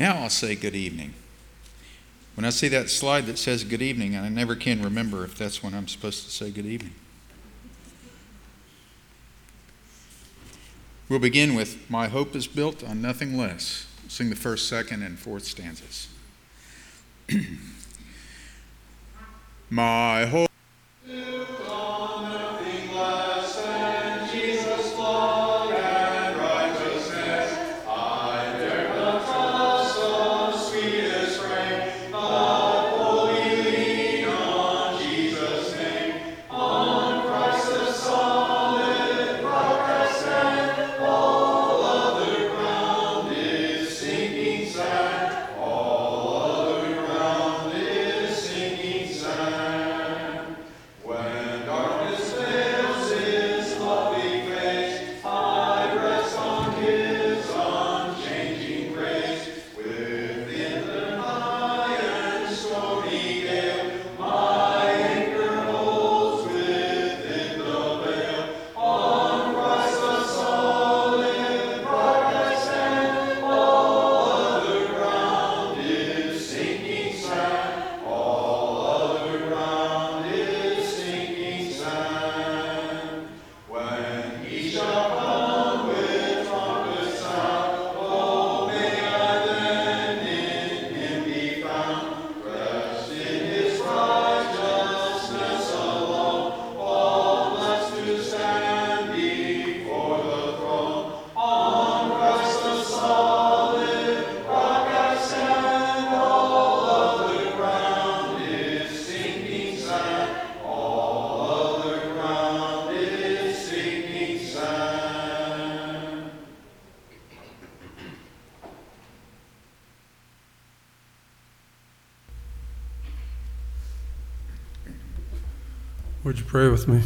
Now I'll say good evening. When I see that slide that says good evening, I never can remember if that's when I'm supposed to say good evening. We'll begin with My Hope is Built on Nothing Less. Sing the first, second, and fourth stanzas. My hope. Pray with me?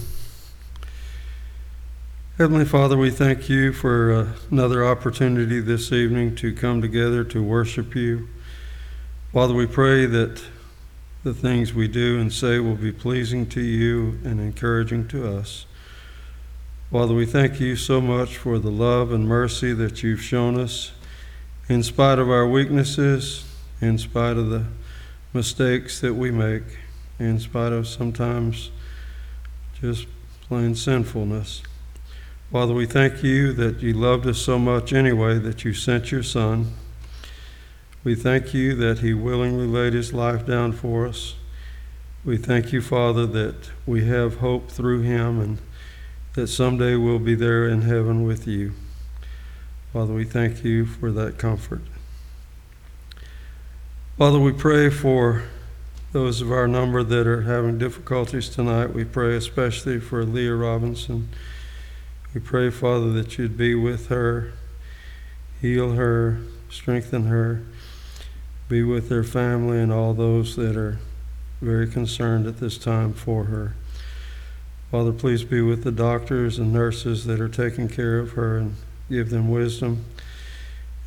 Heavenly Father, we thank you for uh, another opportunity this evening to come together to worship you. Father, we pray that the things we do and say will be pleasing to you and encouraging to us. Father, we thank you so much for the love and mercy that you've shown us in spite of our weaknesses, in spite of the mistakes that we make, in spite of sometimes just plain sinfulness. Father, we thank you that you loved us so much anyway that you sent your Son. We thank you that he willingly laid his life down for us. We thank you, Father, that we have hope through him and that someday we'll be there in heaven with you. Father, we thank you for that comfort. Father, we pray for those of our number that are having difficulties tonight. We pray especially for Leah Robinson. We pray, Father, that you'd be with her, heal her, strengthen her, be with her family and all those that are very concerned at this time for her. Father, please be with the doctors and nurses that are taking care of her and give them wisdom.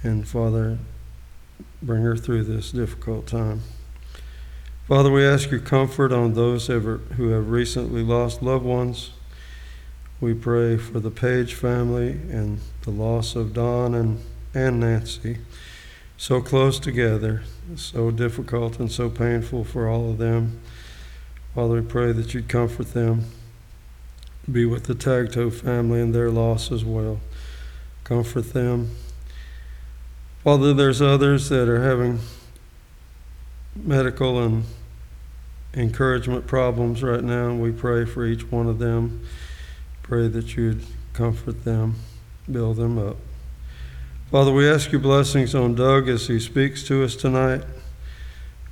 And Father, bring her through this difficult time. Father, we ask your comfort on those who have recently lost loved ones. We pray for the Page family and the loss of Don and, and Nancy. So close together, so difficult and so painful for all of them. Father, we pray that you'd comfort them. Be with the Tagto family and their loss as well. Comfort them. Father, there's others that are having medical and encouragement problems right now. and We pray for each one of them. Pray that you'd comfort them, build them up. Father, we ask your blessings on Doug as he speaks to us tonight.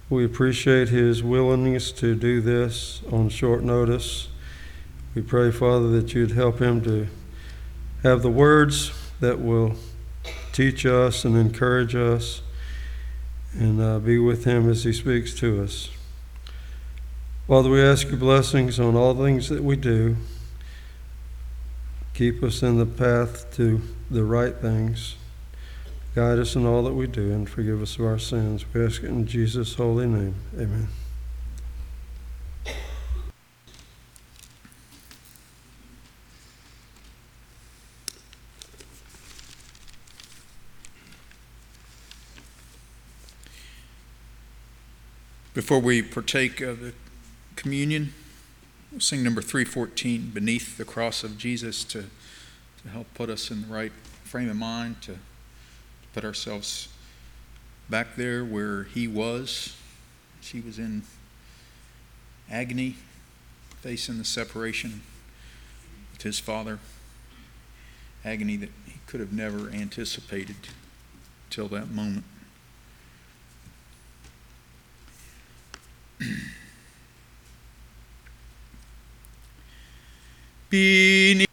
We appreciate his willingness to do this on short notice. We pray, Father, that you'd help him to have the words that will teach us and encourage us and uh, be with him as he speaks to us. Father, we ask your blessings on all things that we do. Keep us in the path to the right things. Guide us in all that we do and forgive us of our sins. We ask it in Jesus' holy name. Amen. Before we partake of the communion, we'll sing number 314, Beneath the Cross of Jesus, to, to help put us in the right frame of mind, to to put ourselves back there where he was. She was in agony, facing the separation with his father, agony that he could have never anticipated till that moment. Beneath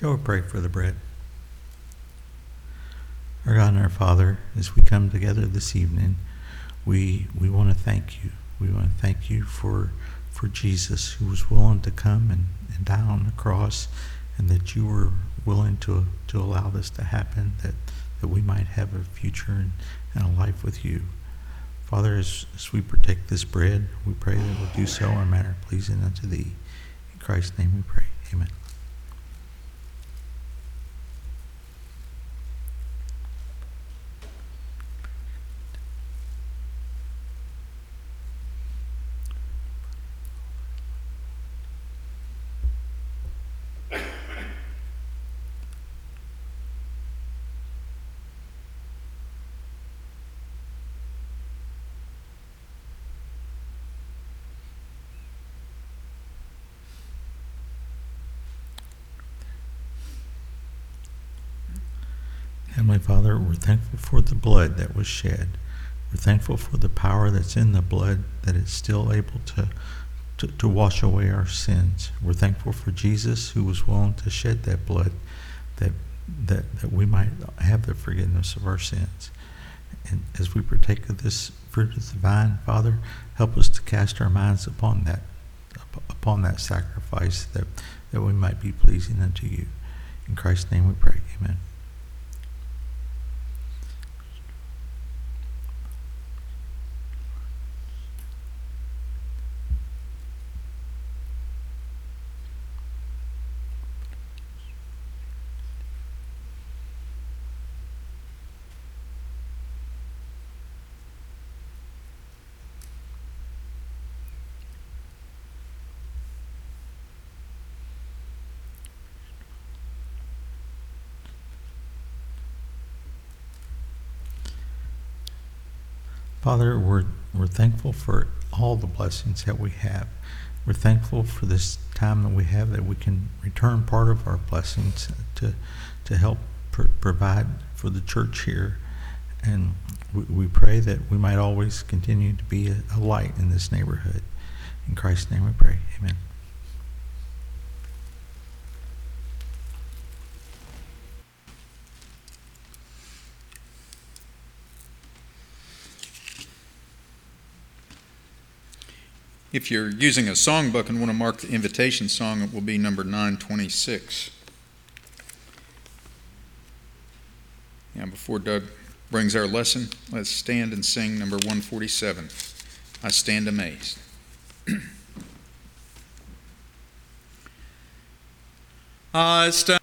Shall we pray for the bread? Our God and our Father, as we come together this evening, we we want to thank you. We want to thank you for for Jesus, who was willing to come and, and die on the cross, and that you were willing to to allow this to happen, that that we might have a future and, and a life with you. Father, as, as we partake this bread, we pray that we'll do so in a manner pleasing unto thee. In Christ's name we pray. Amen. Heavenly Father, we're thankful for the blood that was shed. We're thankful for the power that's in the blood that is still able to, to, to wash away our sins. We're thankful for Jesus who was willing to shed that blood that, that, that we might have the forgiveness of our sins. And as we partake of this fruit of the vine, Father, help us to cast our minds upon that, upon that sacrifice that, that we might be pleasing unto you. In Christ's name we pray. Amen. Father, we're, we're thankful for all the blessings that we have. We're thankful for this time that we have that we can return part of our blessings to, to help pr- provide for the church here. And we, we pray that we might always continue to be a, a light in this neighborhood. In Christ's name we pray. Amen. If you're using a songbook and want to mark the invitation song, it will be number 926. Now, before Doug brings our lesson, let's stand and sing number 147. I stand amazed. I stand.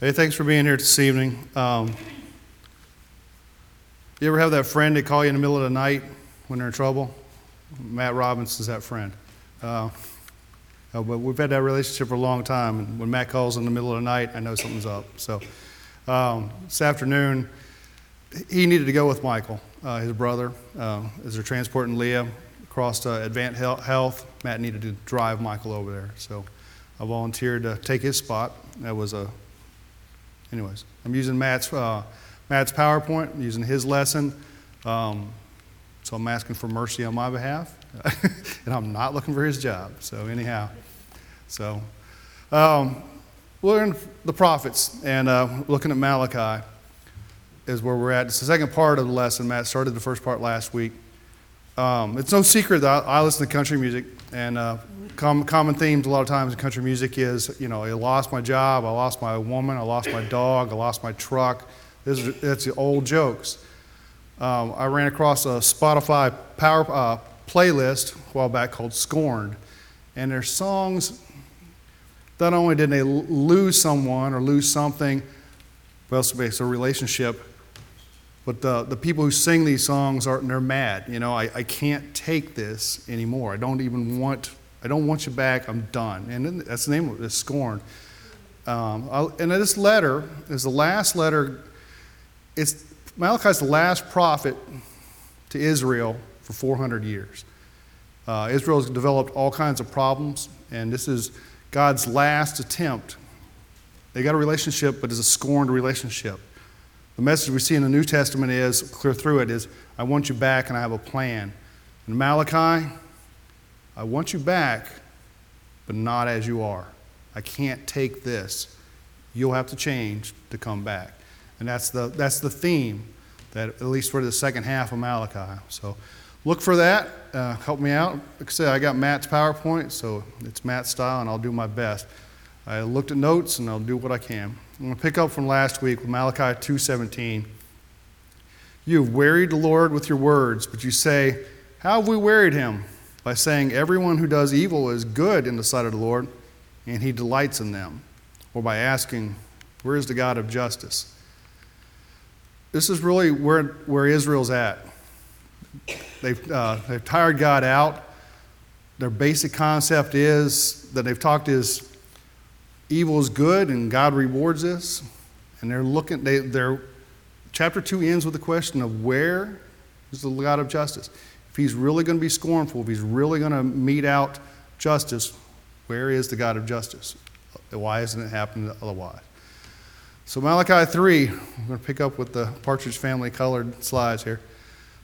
Hey, thanks for being here this evening. Um, you ever have that friend that call you in the middle of the night when they're in trouble? Matt Robinson's that friend. Uh, uh, but we've had that relationship for a long time, and when Matt calls in the middle of the night, I know something's up. So um, this afternoon, he needed to go with Michael, uh, his brother, uh, as they're transporting Leah across to Advent Health. Matt needed to drive Michael over there, so I volunteered to take his spot. That was a anyways, I'm using Matt's, uh, Matt's PowerPoint, I'm using his lesson. Um, so I'm asking for mercy on my behalf. and I'm not looking for his job. So, anyhow, so um, we're in the prophets and uh, looking at Malachi is where we're at. It's the second part of the lesson. Matt started the first part last week. Um, it's no secret that I, listen to country music, and uh, com- common themes a lot of times in country music is, you know, I lost my job, I lost my woman, I lost my dog, I lost my truck. This is, it's the old jokes. Um, I ran across a Spotify power uh, playlist a while back called Scorned, and their songs. Not only did they lose someone or lose something, well, it's it's a relationship, but the, the people who sing these songs are they're mad. You know, I, I can't take this anymore. I don't even want I don't want you back. I'm done. And that's the name of it, scorn. Um, and this letter is the last letter. It's Malachi's the last prophet to Israel for 400 years. Uh, Israel has developed all kinds of problems, and this is God's last attempt. They got a relationship, but it's a scorned relationship. The message we see in the New Testament is clear through it is, I want you back and I have a plan. In Malachi, I want you back, but not as you are. I can't take this You'll have to change to come back. And that's the, that's the theme, that at least for the second half of Malachi. So look for that. Uh, help me out. Like I said, I got Matt's PowerPoint, so it's Matt's style, and I'll do my best. I looked at notes, and I'll do what I can. I'm going to pick up from last week with Malachi 2:17. You have wearied the Lord with your words, but you say, How have we wearied him? By saying, Everyone who does evil is good in the sight of the Lord, and he delights in them. Or by asking, Where is the God of justice? This is really where, where Israel's at. They've, uh, they've tired God out. Their basic concept is that they've talked is evil is good and God rewards this. And they're looking, they, they're, chapter 2 ends with the question of where is the God of justice? If he's really going to be scornful, if he's really going to mete out justice, where is the God of justice? Why isn't it happening otherwise? So, Malachi 3, I'm going to pick up with the Partridge Family colored slides here.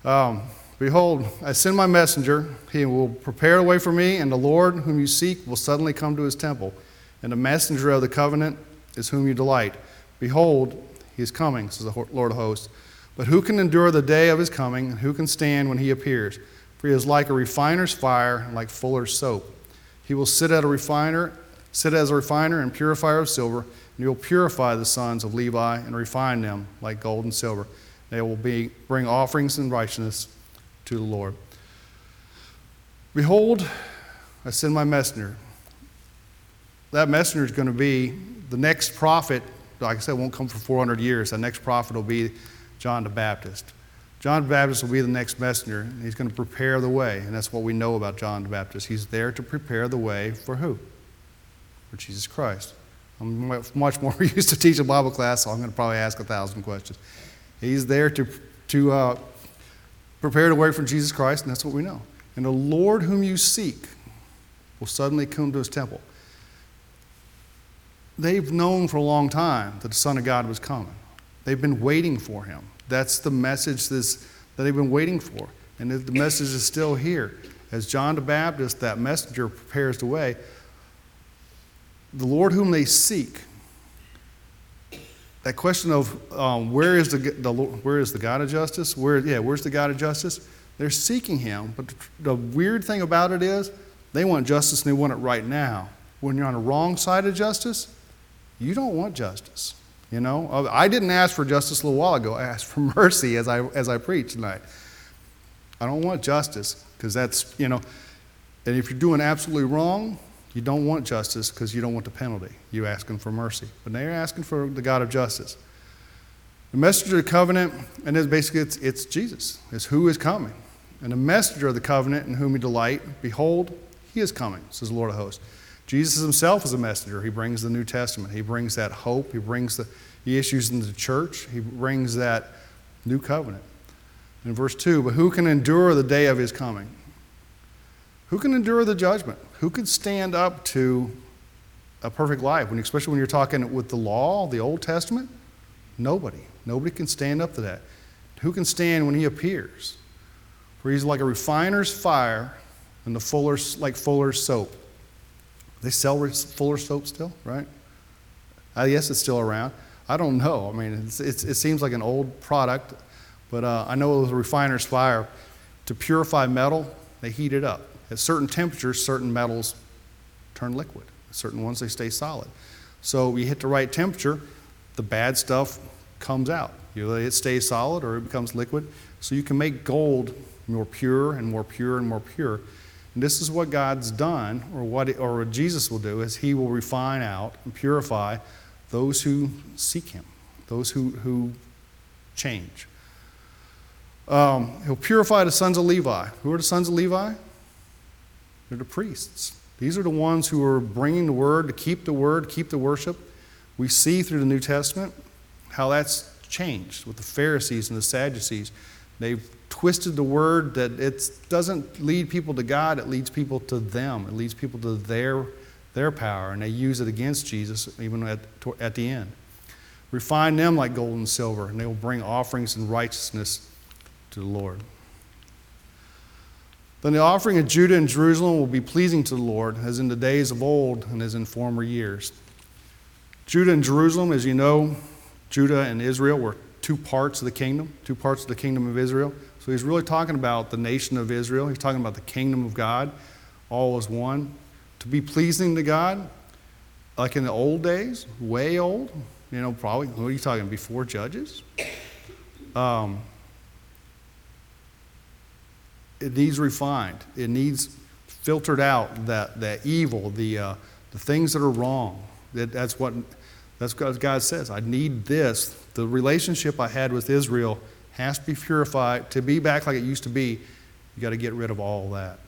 Um, Behold, I send my messenger. He will prepare a way for me, and the Lord whom you seek will suddenly come to his temple. And the messenger of the covenant is whom you delight. Behold, he is coming, says the Lord of hosts. But who can endure the day of his coming, and who can stand when he appears? For he is like a refiner's fire, and like fuller's soap. He will sit at a refiner, sit as a refiner and purifier of silver, and he will purify the sons of Levi and refine them like gold and silver. They will be, bring offerings and righteousness to the Lord. Behold, I send my messenger. That messenger is going to be the next prophet. Like I said, won't come for 400 years. The next prophet will be John the Baptist. John the Baptist will be the next messenger. He's going to prepare the way, and that's what we know about John the Baptist. He's there to prepare the way for who? For Jesus Christ. I'm much more used to teaching Bible class, so I'm going to probably ask a thousand questions. He's there to, to uh, prepare the way for Jesus Christ, and that's what we know. And the Lord whom you seek will suddenly come to his temple. They've known for a long time that the Son of God was coming. They've been waiting for him. That's the message that they've been waiting for. And the message is still here. As John the Baptist, that messenger, prepares the way, the Lord whom they seek, that question of um, where, is the, the, where is the God of justice? Where, yeah, where's the God of justice? They're seeking him. But the weird thing about it is they want justice and they want it right now. When you're on the wrong side of justice, you don't want justice. You know, I didn't ask for justice a little while ago. I asked for mercy as I, as I preach tonight. I don't want justice because that's, you know, and if you're doing absolutely wrong, you don't want justice because you don't want the penalty. You're asking for mercy. But now you're asking for the God of justice. The messenger of the covenant, and it's basically it's, it's Jesus, is who is coming. And the messenger of the covenant in whom you delight, behold, he is coming, says the Lord of hosts. Jesus himself is a messenger. He brings the New Testament. He brings that hope. He brings the, the issues in the church. He brings that new covenant. In verse 2, but who can endure the day of his coming? Who can endure the judgment? Who could stand up to a perfect life, when, especially when you're talking with the law, the Old Testament? Nobody. Nobody can stand up to that. Who can stand when he appears? For he's like a refiner's fire and the fuller's like fuller's soap. They sell Fuller soap still, right? I guess it's still around. I don't know. I mean, it's, it's, it seems like an old product, but uh, I know it was a refiner's fire. To purify metal, they heat it up. At certain temperatures, certain metals turn liquid. Certain ones, they stay solid. So you hit the right temperature, the bad stuff comes out. Either it stays solid or it becomes liquid. So you can make gold more pure and more pure and more pure. This is what God's done, or what, it, or what Jesus will do, is He will refine out and purify those who seek Him, those who, who change. Um, he'll purify the sons of Levi. Who are the sons of Levi? They're the priests. These are the ones who are bringing the word to keep the word, to keep the worship. We see through the New Testament how that's changed with the Pharisees and the Sadducees. They've twisted the word that it doesn't lead people to God, it leads people to them. It leads people to their, their power, and they use it against Jesus even at, at the end. Refine them like gold and silver, and they will bring offerings in righteousness to the Lord. Then the offering of Judah and Jerusalem will be pleasing to the Lord, as in the days of old and as in former years. Judah and Jerusalem, as you know, Judah and Israel were two parts of the kingdom, two parts of the kingdom of Israel. So he's really talking about the nation of Israel. He's talking about the kingdom of God, all as one. To be pleasing to God, like in the old days, way old, you know, probably, what are you talking, before Judges? Um, it needs refined. It needs filtered out that, that evil, the, uh, the things that are wrong. That, that's what that's what God says. I need this. The relationship I had with Israel has to be purified. To be back like it used to be, you got to get rid of all that.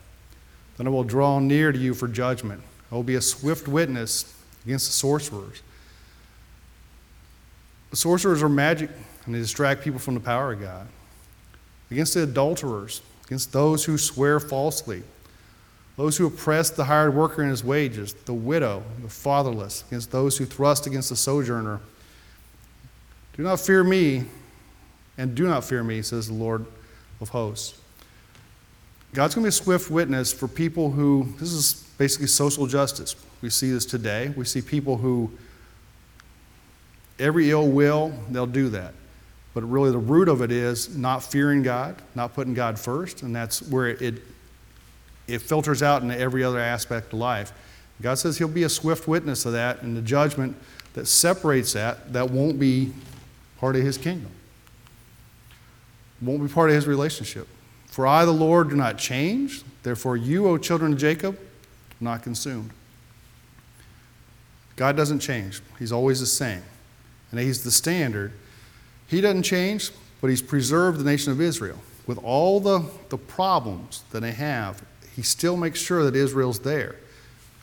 Then I will draw near to you for judgment. I will be a swift witness against the sorcerers. The sorcerers are magic and they distract people from the power of God. Against the adulterers, against those who swear falsely, those who oppress the hired worker in his wages, the widow, the fatherless, against those who thrust against the sojourner. Do not fear me, and do not fear me, says the Lord of hosts. God's going to be a swift witness for people who, this is basically social justice. We see this today. We see people who, every ill will, they'll do that. But really, the root of it is not fearing God, not putting God first, and that's where it, it filters out into every other aspect of life. God says He'll be a swift witness of that, and the judgment that separates that, that won't be part of His kingdom, won't be part of His relationship. For I, the Lord, do not change. Therefore, you, O children of Jacob, are not consumed. God doesn't change, He's always the same. And He's the standard. He doesn't change, but He's preserved the nation of Israel. With all the, the problems that they have, He still makes sure that Israel's there.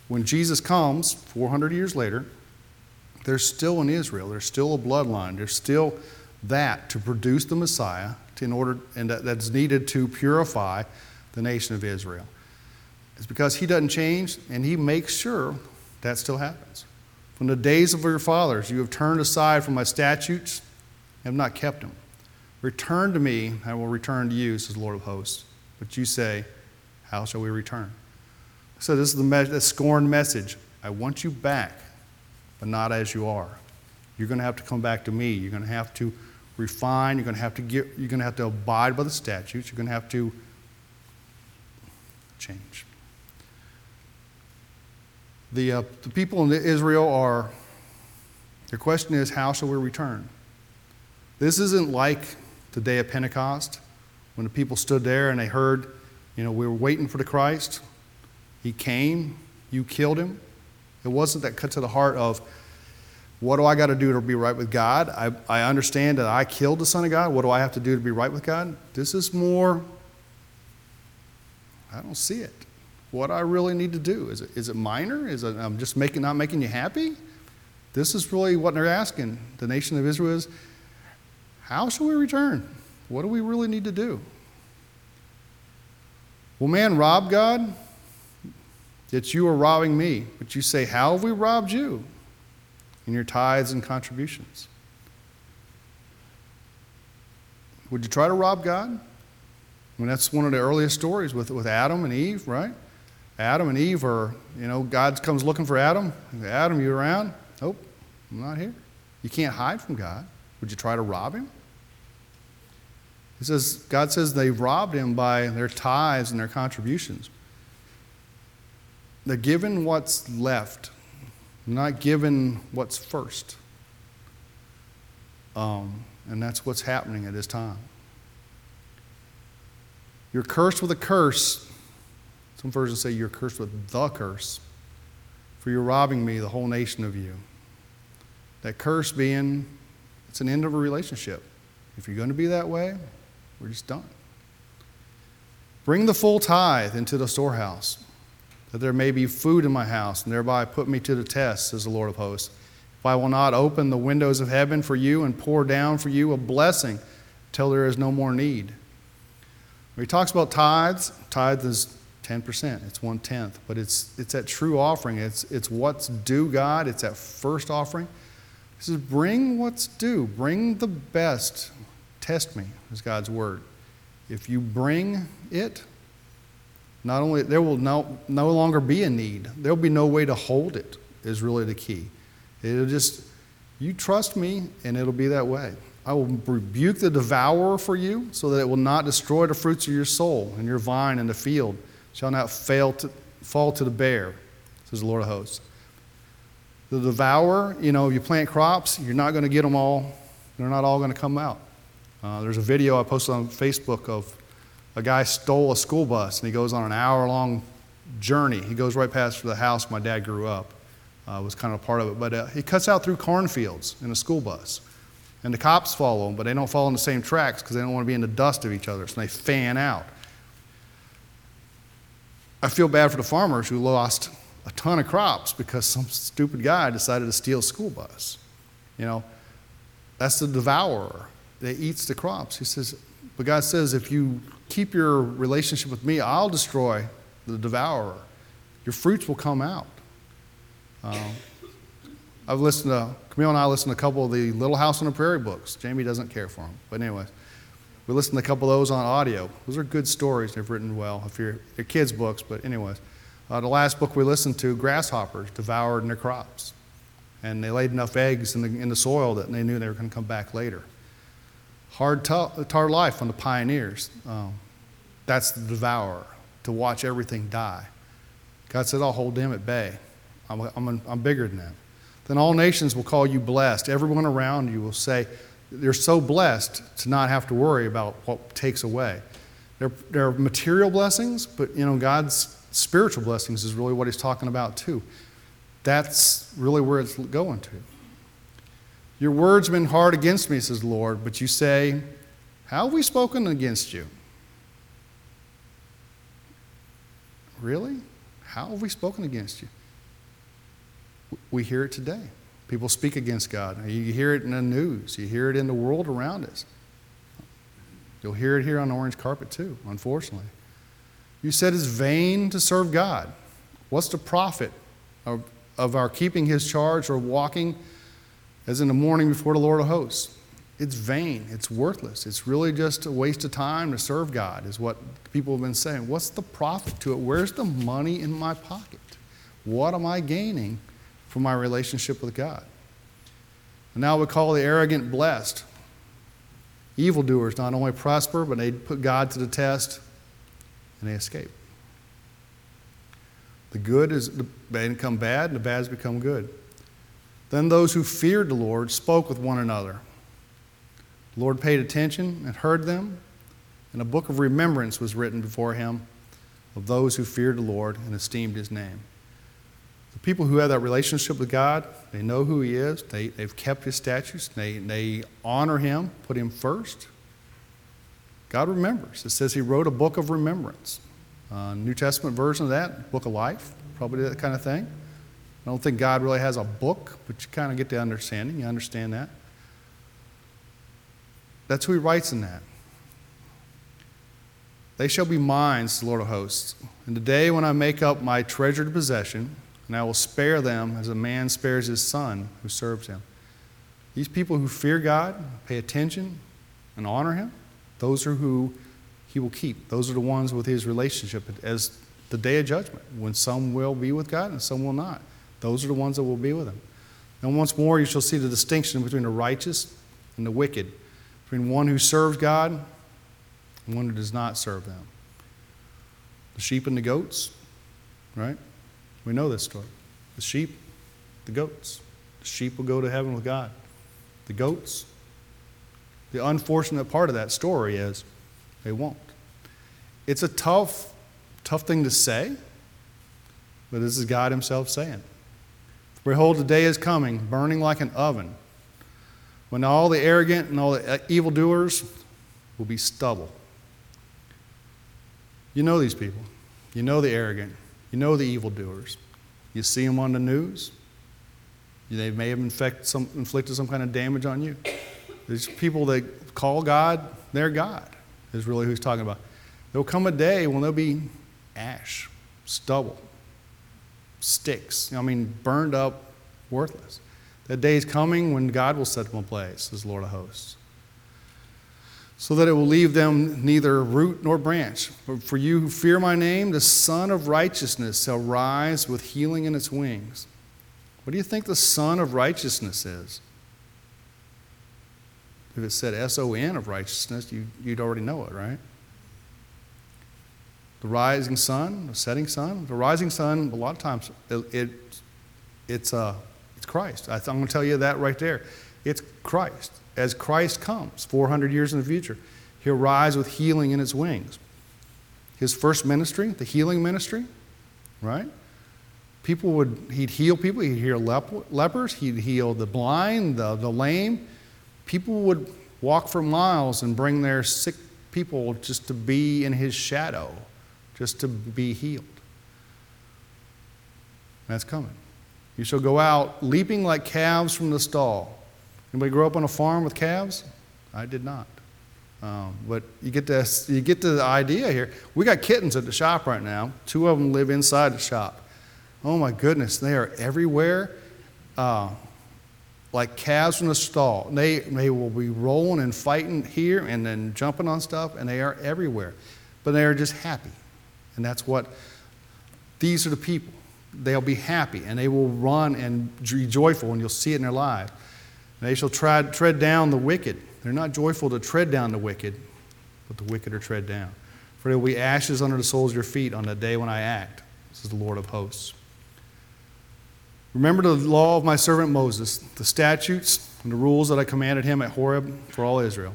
When Jesus comes, 400 years later, there's still an Israel, there's still a bloodline, there's still that to produce the Messiah in order, and that, that's needed to purify the nation of Israel. It's because He doesn't change, and He makes sure that still happens. From the days of your fathers, you have turned aside from my statutes and have not kept them. Return to me, I will return to you, says the Lord of hosts. But you say, How shall we return? So this is the, me- the scorned message. I want you back, but not as you are. You're going to have to come back to me. You're going to have to refine. You're going to have to get. You're going to have to abide by the statutes. You're going to have to change. The, uh, the people in Israel are, the question is, how shall we return? This isn't like the day of Pentecost when the people stood there and they heard, you know, we were waiting for the Christ. He came, you killed him. It wasn't that cut to the heart of, what do I got to do to be right with God? I, I understand that I killed the Son of God. What do I have to do to be right with God? This is more, I don't see it. What I really need to do is it, is it minor? Is it I'm just making not making you happy? This is really what they're asking. The nation of Israel is, how shall we return? What do we really need to do? Will man rob God? Yet you are robbing me. But you say, How have we robbed you? In your tithes and contributions. Would you try to rob God? I mean, that's one of the earliest stories with, with Adam and Eve, right? Adam and Eve are, you know, God comes looking for Adam. Adam, you around? Nope, I'm not here. You can't hide from God. Would you try to rob him? He says, God says they robbed him by their tithes and their contributions. They're given what's left, not given what's first. Um, and that's what's happening at this time. You're cursed with a curse. Some versions say you're cursed with the curse, for you're robbing me, the whole nation of you. That curse being, it's an end of a relationship. If you're going to be that way, we're just done. Bring the full tithe into the storehouse, that there may be food in my house, and thereby put me to the test, says the Lord of hosts. If I will not open the windows of heaven for you and pour down for you a blessing till there is no more need. When he talks about tithes, tithe is 10%, it's one tenth, but it's, it's that true offering. It's, it's what's due God, it's that first offering. He says, Bring what's due, bring the best. Test me, is God's word. If you bring it, not only there will no, no longer be a need, there'll be no way to hold it, is really the key. It'll just, you trust me, and it'll be that way. I will rebuke the devourer for you, so that it will not destroy the fruits of your soul, and your vine in the field shall not fail to fall to the bear, says the Lord of hosts. The devourer, you know, you plant crops, you're not going to get them all, they're not all going to come out. Uh, there's a video I posted on Facebook of a guy stole a school bus and he goes on an hour long journey. He goes right past the house my dad grew up, uh, was kind of a part of it. But uh, he cuts out through cornfields in a school bus. And the cops follow him, but they don't follow in the same tracks because they don't want to be in the dust of each other, so they fan out. I feel bad for the farmers who lost a ton of crops because some stupid guy decided to steal a school bus. You know, that's the devourer that eats the crops. He says, but God says, if you keep your relationship with me, I'll destroy the devourer. Your fruits will come out. Um, I've listened to, Camille and I listened to a couple of the Little House on the Prairie books. Jamie doesn't care for them. But, anyways, we listened to a couple of those on audio. Those are good stories. They've written well. If you're, they're kids' books, but, anyways. Uh, the last book we listened to, Grasshoppers Devoured their Crops. And they laid enough eggs in the, in the soil that they knew they were going to come back later. Hard, tough, hard life on the pioneers. Um, that's the devourer, to watch everything die. God said, I'll hold them at bay. I'm, I'm, I'm bigger than them. Then all nations will call you blessed. Everyone around you will say, they're so blessed to not have to worry about what takes away. There, there are material blessings, but you know, God's spiritual blessings is really what he's talking about too. That's really where it's going to. Your words been hard against me, says the Lord, but you say, How have we spoken against you? Really? How have we spoken against you? We hear it today. People speak against God. You hear it in the news, you hear it in the world around us. You'll hear it here on the orange carpet too, unfortunately. You said it's vain to serve God. What's the profit of, of our keeping His charge or walking as in the mourning before the Lord of hosts? It's vain. It's worthless. It's really just a waste of time to serve God, is what people have been saying. What's the profit to it? Where's the money in my pocket? What am I gaining from my relationship with God? And now we call the arrogant blessed. Evildoers not only prosper, but they put God to the test and they escape. The good bad become bad, and the bad has become good. Then those who feared the Lord spoke with one another. The Lord paid attention and heard them, and a book of remembrance was written before him of those who feared the Lord and esteemed his name. The people who have that relationship with God, they know who he is, they, they've kept his statutes, they, they honor him, put him first. God remembers. It says he wrote a book of remembrance. Uh, New Testament version of that, book of life, probably that kind of thing. I don't think God really has a book, but you kind of get the understanding. You understand that. That's who he writes in that. They shall be mine, says the Lord of hosts. In the day when I make up my treasured possession, and I will spare them as a man spares his son who serves him. These people who fear God, pay attention, and honor him, those are who he will keep. Those are the ones with his relationship as the day of judgment, when some will be with God and some will not. Those are the ones that will be with him. And once more, you shall see the distinction between the righteous and the wicked, between one who serves God and one who does not serve them. The sheep and the goats, right? We know this story. The sheep, the goats. The sheep will go to heaven with God. The goats, the unfortunate part of that story is they won't. It's a tough, tough thing to say, but this is God Himself saying. Behold, the day is coming, burning like an oven, when all the arrogant and all the evildoers will be stubble. You know these people. You know the arrogant. You know the evildoers. You see them on the news. They may have some, inflicted some kind of damage on you. There's people that call God their God, is really who he's talking about. There'll come a day when there'll be ash, stubble, sticks, I mean, burned up, worthless. That day is coming when God will set them ablaze, says Lord of hosts, so that it will leave them neither root nor branch. But for you who fear my name, the Sun of Righteousness shall rise with healing in its wings. What do you think the Sun of Righteousness is? If it said S O N of righteousness, you, you'd already know it, right? The rising sun, the setting sun. The rising sun, a lot of times, it, it it's, uh, it's Christ. I I'm going to tell you that right there. It's Christ. As Christ comes, 400 years in the future, he'll rise with healing in his wings. His first ministry, the healing ministry, right? People would, he'd heal people, he'd heal lep- lepers, he'd heal the blind, the, the lame. People would walk for miles and bring their sick people just to be in his shadow, just to be healed. That's coming. You shall go out leaping like calves from the stall. Anybody grow up on a farm with calves? I did not. Um, but you get, to, you get to the idea here. We got kittens at the shop right now. Two of them live inside the shop. Oh my goodness, they are everywhere, uh, like calves from the stall. They, they will be rolling and fighting here and then jumping on stuff, and they are everywhere. But they are just happy. And that's what, these are the people. They'll be happy, and they will run and be joyful, and you'll see it in their lives. They shall tread, tread down the wicked. They're not joyful to tread down the wicked, but the wicked are tread down. For there will be ashes under the soles of your feet on the day when I act. Is the Lord of hosts. Remember the law of my servant Moses, the statutes and the rules that I commanded him at Horeb for all Israel.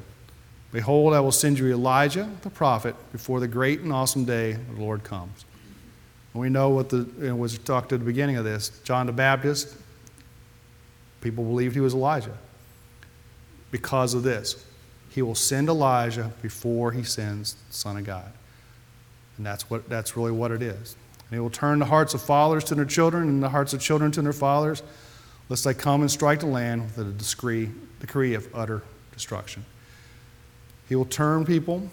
Behold, I will send you Elijah the prophet before the great and awesome day of the Lord comes. And we know what the, it was talked at the beginning of this. John the Baptist, people believed he was Elijah because of this. He will send Elijah before he sends the Son of God. And that's, what, that's really what it is. And he will turn the hearts of fathers to their children and the hearts of children to their fathers, lest they come and strike the land with a decree, decree of utter destruction. He will turn people,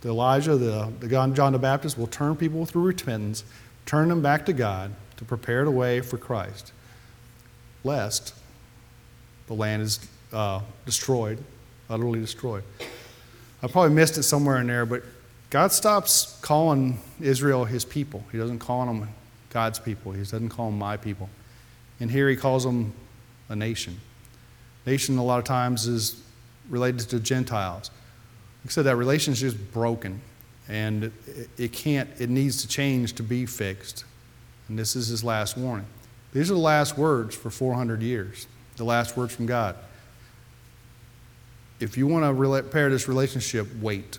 the Elijah, the, the John the Baptist will turn people through repentance, turn them back to God to prepare the way for Christ, lest the land is uh, destroyed, utterly destroyed. I probably missed it somewhere in there, but God stops calling Israel his people. He doesn't call them God's people. He doesn't call them my people. And here he calls them a nation. Nation, a lot of times, is related to Gentiles. Like I said, that relationship is broken, and it, it can't, it needs to change to be fixed. And this is his last warning. These are the last words for 400 years, the last words from God. If you want to repair this relationship, wait.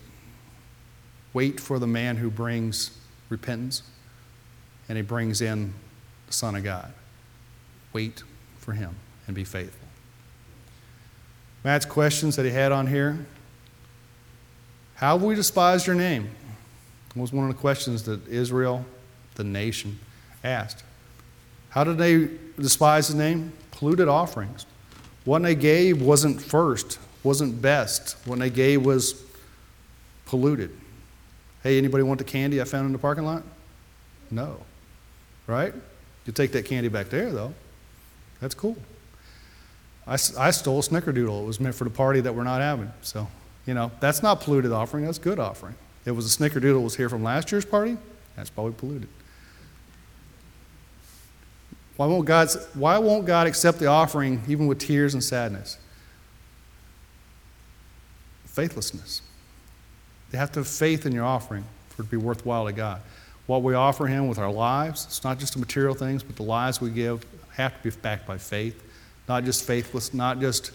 Wait for the man who brings repentance and he brings in the Son of God. Wait for him and be faithful. Matt's questions that he had on here. How have we despised your name? was one of the questions that Israel, the nation, asked. How did they despise his name? Polluted offerings. What they gave wasn't first, wasn't best. What they gave was polluted. Hey, anybody want the candy I found in the parking lot? No. Right? You take that candy back there, though. That's cool. I, I stole a snickerdoodle. It was meant for the party that we're not having. So, you know, that's not polluted offering. That's good offering. It was a snickerdoodle was here from last year's party, that's probably polluted. Why won't, God's, why won't God accept the offering even with tears and sadness? Faithlessness. They have to have faith in your offering for it to be worthwhile to God. What we offer Him with our lives, it's not just the material things, but the lives we give have to be backed by faith. Not just faithless, not just,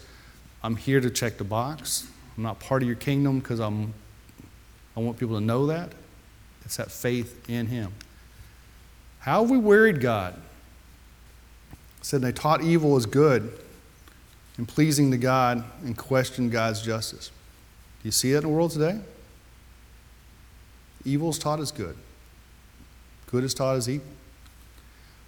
I'm here to check the box. I'm not part of your kingdom because I'm, I want people to know that. It's that faith in Him. How have we wearied God? said they taught evil as good and pleasing to God and questioned God's justice. Do you see that in the world today? Evil is taught as good. Good is taught as evil.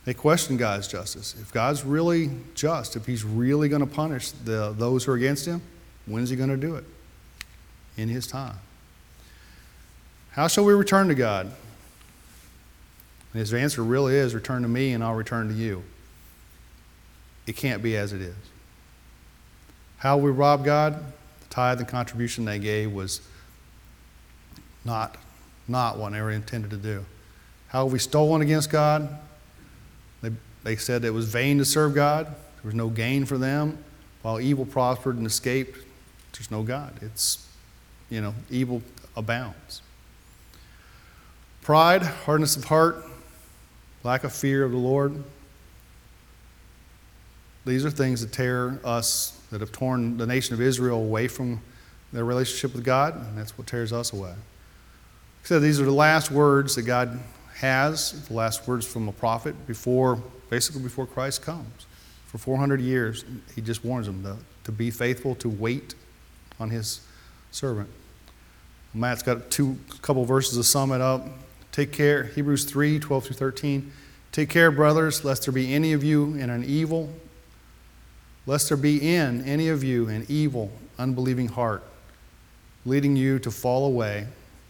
They question God's justice. If God's really just, if He's really going to punish the, those who are against Him, when is He going to do it? In His time. How shall we return to God? And his answer really is return to me and I'll return to you. It can't be as it is. How we rob God? The tithe and contribution they gave was not, not what they were intended to do. How have we stolen against God? They, They said it was vain to serve God, there was no gain for them, while evil prospered and escaped. There's no God. It's, you know, evil abounds. Pride, hardness of heart, lack of fear of the Lord. These are things that tear us, that have torn the nation of Israel away from their relationship with God, and that's what tears us away. So these are the last words that God has, the last words from a prophet before, basically before Christ comes. For 400 years, he just warns them to, to be faithful, to wait on his servant. Matt's got two couple verses to sum it up. Take care, Hebrews 3 12 through 13. Take care, brothers, lest there be any of you in an evil, lest there be in any of you an evil, unbelieving heart, leading you to fall away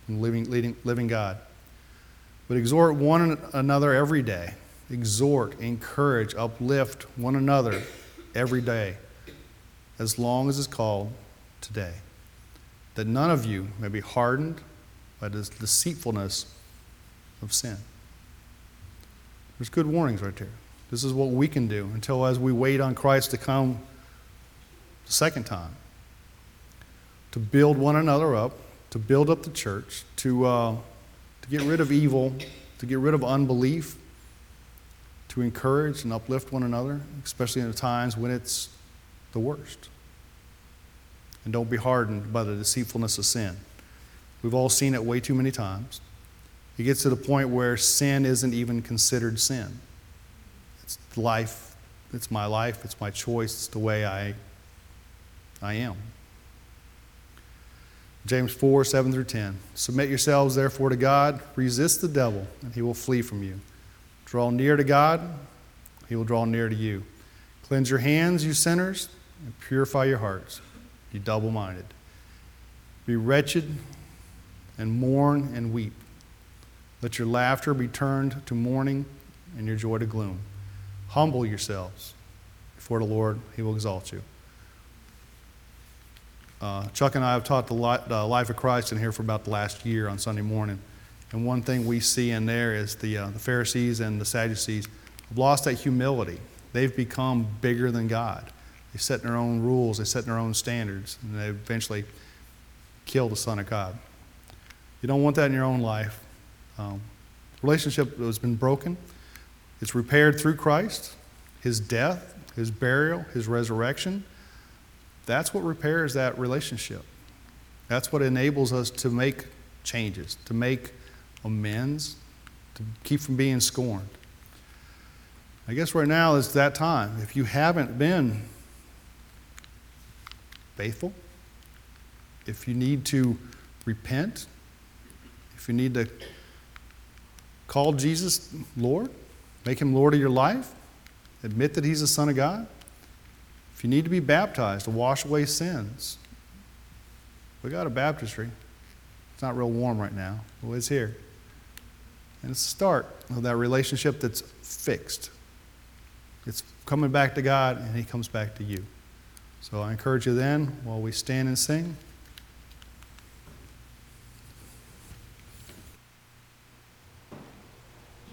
from living, leading, living God. But exhort one another every day. Exhort, encourage, uplift one another every day, as long as it's called today that none of you may be hardened by the deceitfulness of sin. There's good warnings right there. This is what we can do until as we wait on Christ to come the second time to build one another up, to build up the church, to, uh, to get rid of evil, to get rid of unbelief, to encourage and uplift one another, especially in the times when it's the worst and don't be hardened by the deceitfulness of sin. We've all seen it way too many times. It gets to the point where sin isn't even considered sin. It's life, it's my life, it's my choice, it's the way I, I am. James 4, 7 through 10. Submit yourselves therefore to God, resist the devil, and he will flee from you. Draw near to God, he will draw near to you. Cleanse your hands, you sinners, and purify your hearts you double minded. Be wretched and mourn and weep. Let your laughter be turned to mourning and your joy to gloom. Humble yourselves before the Lord, He will exalt you. Uh, Chuck and I have taught the, life of Christ in here for about the last year on Sunday morning. And one thing we see in there is the, uh, the Pharisees and the Sadducees have lost that humility. They've become bigger than God. They set their own rules, they set their own standards, and they eventually kill the Son of God. You don't want that in your own life. Um, relationship has been broken. It's repaired through Christ, His death, His burial, His resurrection. That's what repairs that relationship. That's what enables us to make changes, to make amends, to keep from being scorned. I guess right now is that time. If you haven't been faithful, if you need to repent, if you need to call Jesus Lord, make him Lord of your life, admit that he's the Son of God, if you need to be baptized to wash away sins, we got a baptistry. It's not real warm right now, but it's here. And it's the start of that relationship that's fixed. It's coming back to God, and He comes back to you. So I encourage you then, while we stand and sing,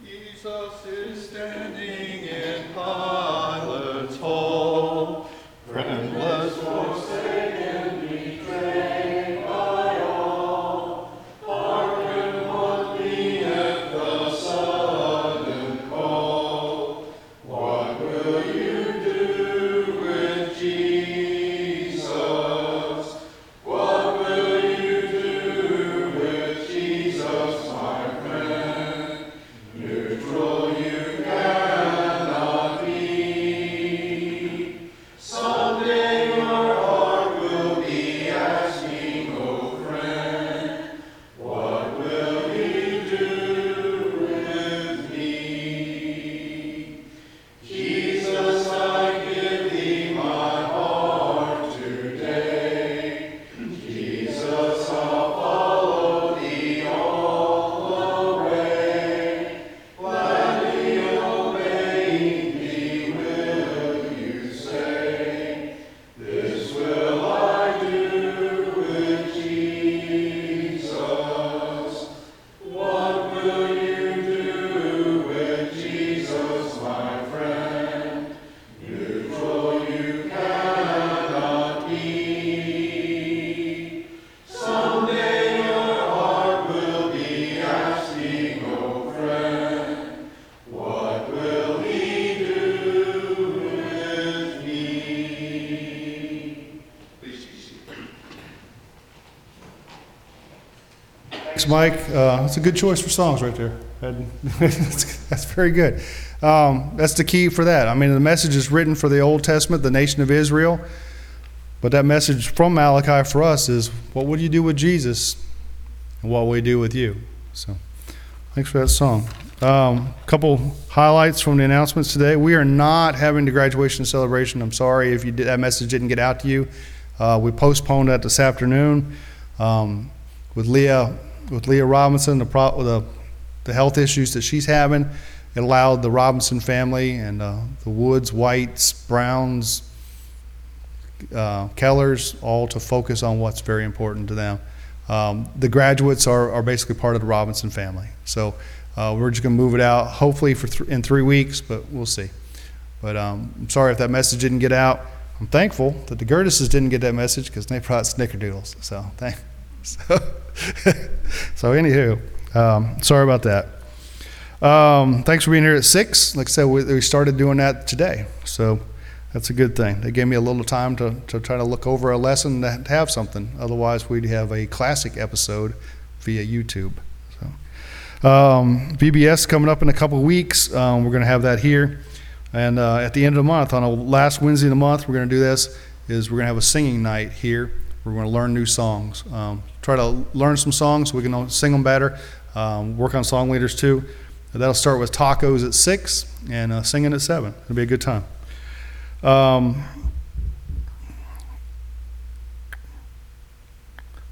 Jesus is standing in Pilate's Thanks, Mike. Uh, That's a good choice for songs right there. That's very good. Um, That's the key for that. I mean, the message is written for the Old Testament, the nation of Israel, but that message from Malachi for us is, what would you do with Jesus, and what will he do with you? So, thanks for that song. Um, Couple highlights from the announcements today. We are not having the graduation celebration. I'm sorry if did, that message didn't get out to you. Uh, We postponed that this afternoon. Um, with Leah with Leah Robinson, the, pro, the the health issues that she's having, it allowed the Robinson family and uh, the Woods, Whites, Browns, uh, Kellers all to focus on what's very important to them. Um, the graduates are, are basically part of the Robinson family, so uh, we're just going to move it out, hopefully for th- in three weeks, but we'll see. But um, I'm sorry if that message didn't get out. I'm thankful that the Gertises didn't get that message because they brought snickerdoodles. So thank. So, so anywho, um, sorry about that. Um, thanks for being here at six. Like I said, we, we started doing that today, so that's a good thing. They gave me a little time to, to try to look over a lesson to have something. Otherwise, we'd have a classic episode via YouTube. So, um, VBS coming up in a couple weeks. Um, we're going to have that here, and uh, at the end of the month, on a last Wednesday of the month, we're going to do this. Is we're going to have a singing night here. We're going to learn new songs. Um, try to learn some songs so we can sing them better. Um, work on song leaders too. That'll start with tacos at six and uh, singing at seven. It'll be a good time. Um,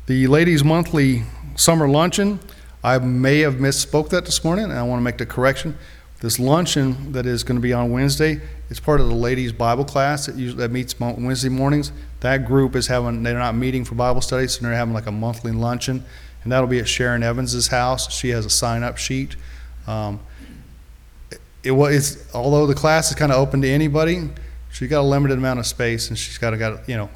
the ladies' monthly summer luncheon. I may have misspoke that this morning, and I want to make the correction. This luncheon that is going to be on Wednesday, it's part of the ladies' Bible class that usually that meets Wednesday mornings. That group is having they're not meeting for Bible studies, so they're having like a monthly luncheon, and that'll be at Sharon Evans's house. She has a sign-up sheet. Um, it was although the class is kind of open to anybody, she's got a limited amount of space, and she's got to got you know.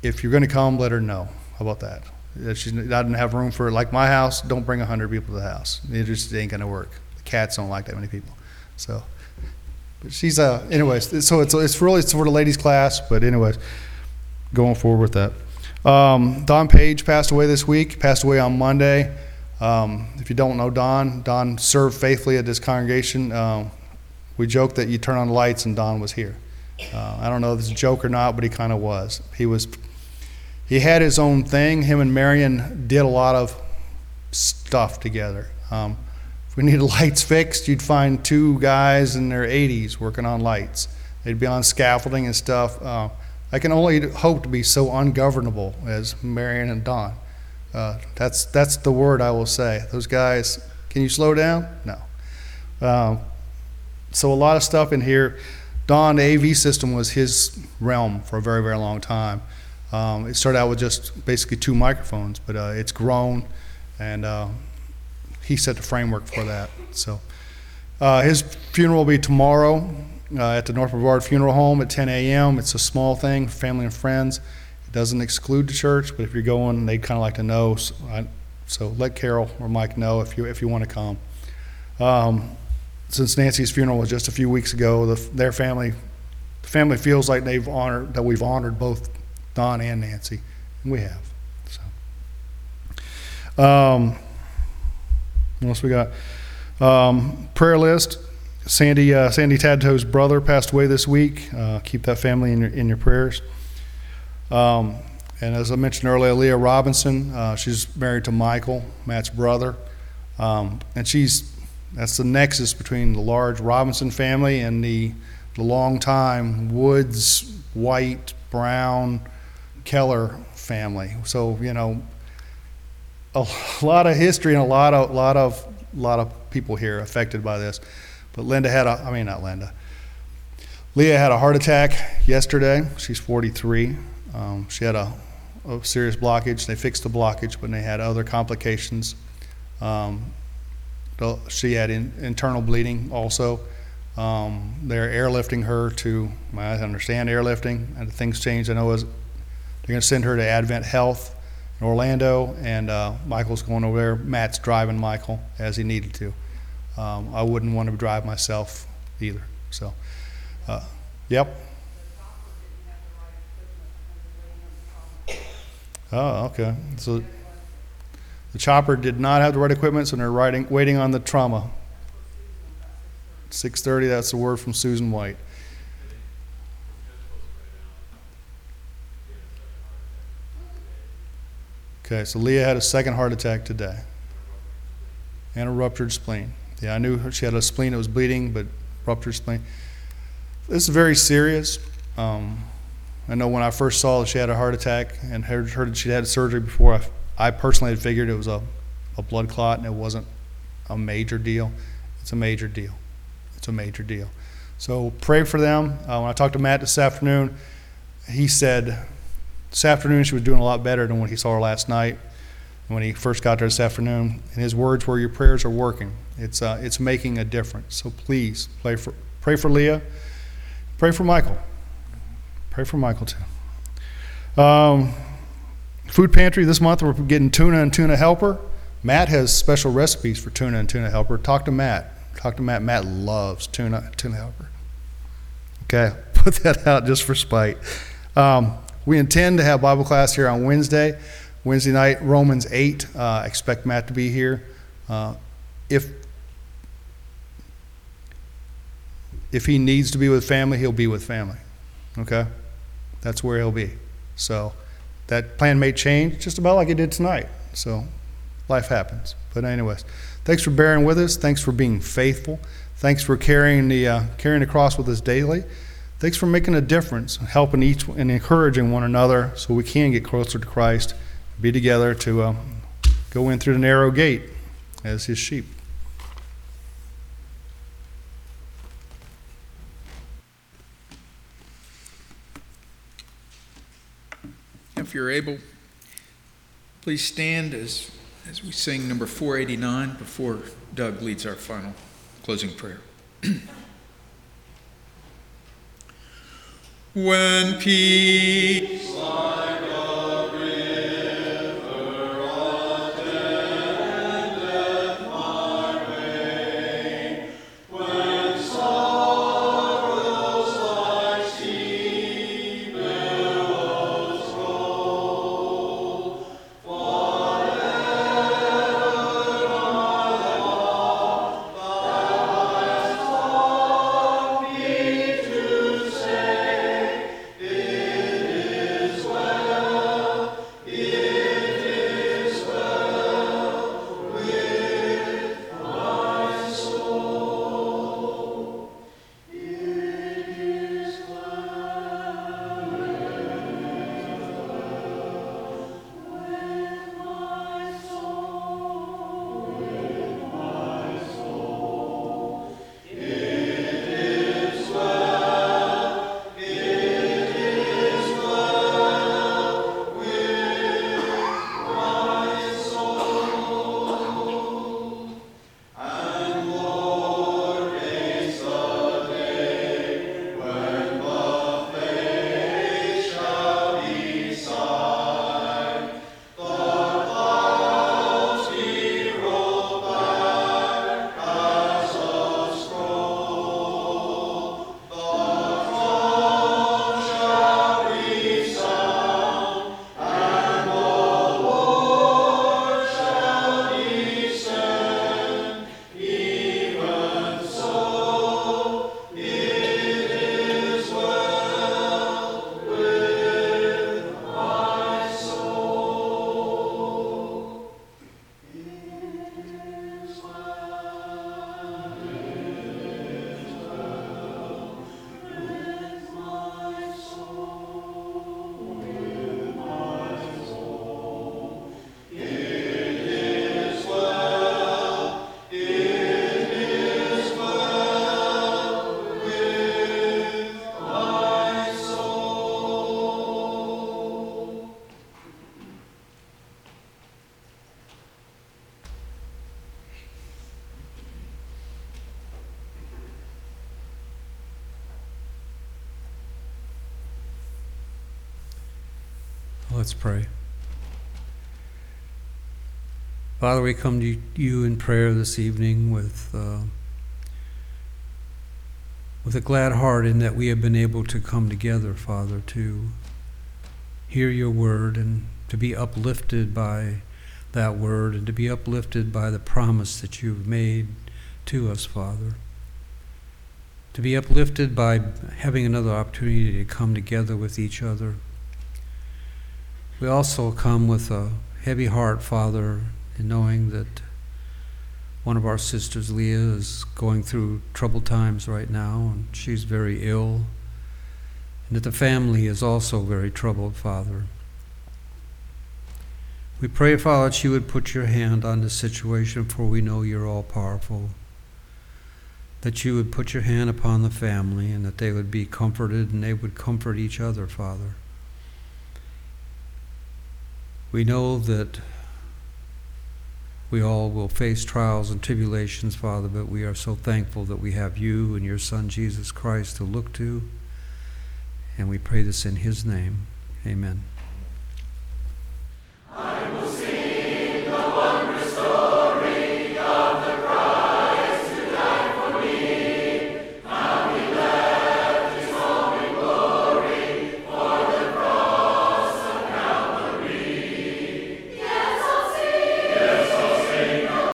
If you're going to come, let her know. How about that? She doesn't have room for like my house, don't bring hundred people to the house. It just ain't going to work. Cats don't like that many people, so. But she's uh anyways. So it's it's really for the ladies class, but anyways, going forward with that. Um, Don Page passed away this week. Passed away on Monday. Um, if you don't know Don, Don served faithfully at this congregation. Um, we joked that you turn on the lights and Don was here. Uh, I don't know if it's a joke or not, but he kind of was. He was. He had his own thing. Him and Marion did a lot of stuff together. Um, we needed lights fixed, you'd find two guys in their 80s working on lights. They'd be on scaffolding and stuff. Uh, I can only hope to be so ungovernable as Marion and Don. Uh, that's that's the word I will say. Those guys, can you slow down? No. Um, so a lot of stuff in here. Don, the AV system was his realm for a very very long time. Um, it started out with just basically two microphones, but uh, it's grown, and uh, he set the framework for that. So uh, his funeral will be tomorrow uh, at the North Brevard Funeral Home at 10 a.m. It's a small thing, family and friends. It doesn't exclude the church, but if you're going, they'd kind of like to know. So, I, so let Carol or Mike know if you if you want to come. Um, since Nancy's funeral was just a few weeks ago, the, their family, the family feels like they've honored that we've honored both Don and Nancy, and we have. So, um, what else we got? Um, prayer list. Sandy uh, Sandy Tadto's brother passed away this week. Uh, keep that family in your in your prayers. Um, and as I mentioned earlier, Leah Robinson, uh, she's married to Michael, Matt's brother, um, and she's that's the nexus between the large Robinson family and the the long time Woods, White, Brown, Keller family. So you know, a lot of history and a lot of lot of lot of people here affected by this. But Linda had a, I mean not Linda. Leah had a heart attack yesterday. She's 43. Um, she had a, a serious blockage. They fixed the blockage, but they had other complications. Um, she had in, internal bleeding also. Um, they're airlifting her to, I understand airlifting, and things changed. I know they're going to send her to Advent Health in Orlando, and uh, Michael's going over there. Matt's driving Michael as he needed to. Um, I wouldn't want to drive myself either. So, uh, yep. Oh, okay. So The chopper did not have the right equipment, so they're riding, waiting on the trauma. 6:30, that's the word from Susan White. Okay, so Leah had a second heart attack today. And a ruptured spleen. Yeah, I knew she had a spleen that was bleeding, but ruptured spleen. This is very serious. Um, I know when I first saw that she had a heart attack and heard, heard that she'd had surgery before, I, I personally had figured it was a, a blood clot and it wasn't a major deal. It's a major deal. It's a major deal. So pray for them. Uh, when I talked to Matt this afternoon, he said this afternoon she was doing a lot better than when he saw her last night. When he first got there this afternoon, and his words were, "Your prayers are working. It's uh, it's making a difference." So please pray for pray for Leah. Pray for Michael. Pray for Michael too. Um, food pantry this month we're getting tuna and tuna helper. Matt has special recipes for tuna and tuna helper. Talk to Matt. Talk to Matt. Matt loves tuna tuna helper. Okay, put that out just for spite. Um, we intend to have Bible class here on Wednesday. Wednesday night, Romans 8. Uh, expect Matt to be here. Uh, if if he needs to be with family, he'll be with family. Okay, that's where he'll be. So that plan may change, just about like it did tonight. So life happens. But anyways, thanks for bearing with us. Thanks for being faithful. Thanks for carrying the uh, carrying the cross with us daily. Thanks for making a difference, helping each and encouraging one another, so we can get closer to Christ, be together to uh, go in through the narrow gate as His sheep. If you're able, please stand as, as we sing number 489 before Doug leads our final closing prayer. when peace Let's pray. Father, we come to you in prayer this evening with uh, with a glad heart in that we have been able to come together, Father, to hear your word and to be uplifted by that word and to be uplifted by the promise that you've made to us, Father. To be uplifted by having another opportunity to come together with each other. We also come with a heavy heart, Father, in knowing that one of our sisters, Leah, is going through troubled times right now, and she's very ill. And that the family is also very troubled, Father. We pray, Father, that you would put your hand on the situation, for we know you're all powerful. That you would put your hand upon the family, and that they would be comforted, and they would comfort each other, Father. We know that we all will face trials and tribulations, Father, but we are so thankful that we have you and your Son, Jesus Christ, to look to. And we pray this in his name. Amen.